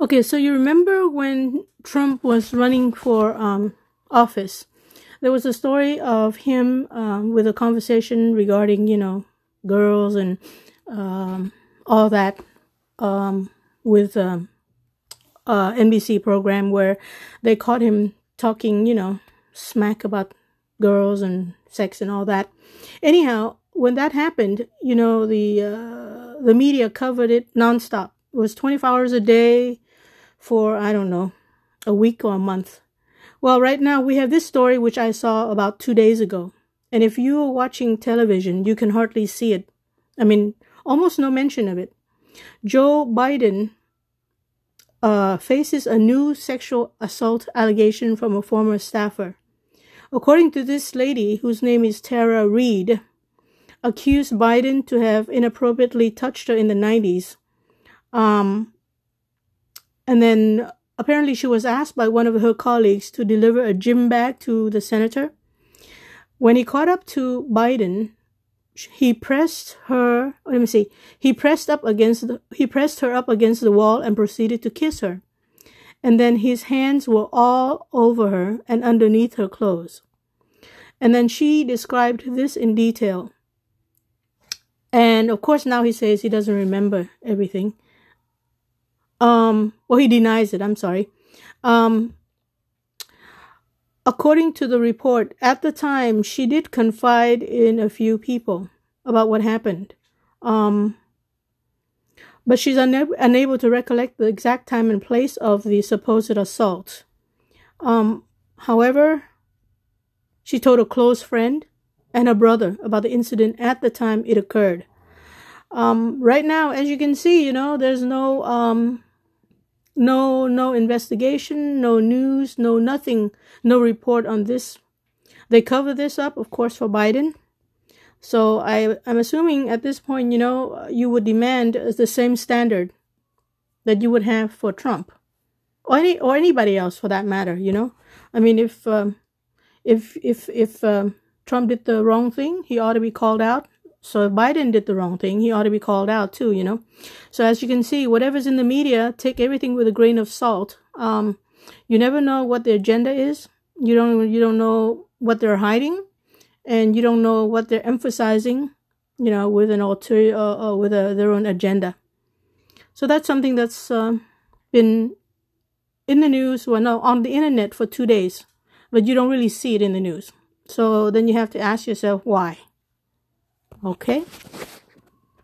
Okay, so you remember when Trump was running for um, office? There was a story of him um, with a conversation regarding, you know, girls and um, all that um, with um, uh, NBC program where they caught him talking, you know, smack about girls and sex and all that. Anyhow, when that happened, you know, the uh, the media covered it nonstop. It was 24 hours a day for, I don't know, a week or a month. Well, right now we have this story which I saw about two days ago. And if you are watching television, you can hardly see it. I mean, almost no mention of it. Joe Biden uh, faces a new sexual assault allegation from a former staffer. According to this lady, whose name is Tara Reade, accused Biden to have inappropriately touched her in the 90s. Um, and then apparently she was asked by one of her colleagues to deliver a gym bag to the senator. When he caught up to Biden, he pressed her, let me see, he pressed up against the, he pressed her up against the wall and proceeded to kiss her. And then his hands were all over her and underneath her clothes. And then she described this in detail. And of course now he says he doesn't remember everything. Um, well, he denies it. I'm sorry. Um, according to the report, at the time, she did confide in a few people about what happened. Um, but she's una- unable to recollect the exact time and place of the supposed assault. Um, however, she told a close friend and her brother about the incident at the time it occurred. Um, right now, as you can see, you know, there's no um, no no investigation, no news, no nothing, no report on this. They cover this up, of course, for Biden. So I I'm assuming at this point, you know, you would demand the same standard that you would have for Trump, or any or anybody else for that matter. You know, I mean, if um, if if if um, Trump did the wrong thing, he ought to be called out. So if Biden did the wrong thing, he ought to be called out too, you know. So as you can see, whatever's in the media, take everything with a grain of salt. Um, you never know what the agenda is. You don't you don't know what they're hiding, and you don't know what they're emphasizing, you know, with an alter uh, uh, with a, their own agenda. So that's something that's uh, been in the news, well, no, on the internet for two days, but you don't really see it in the news. So then you have to ask yourself why. Okay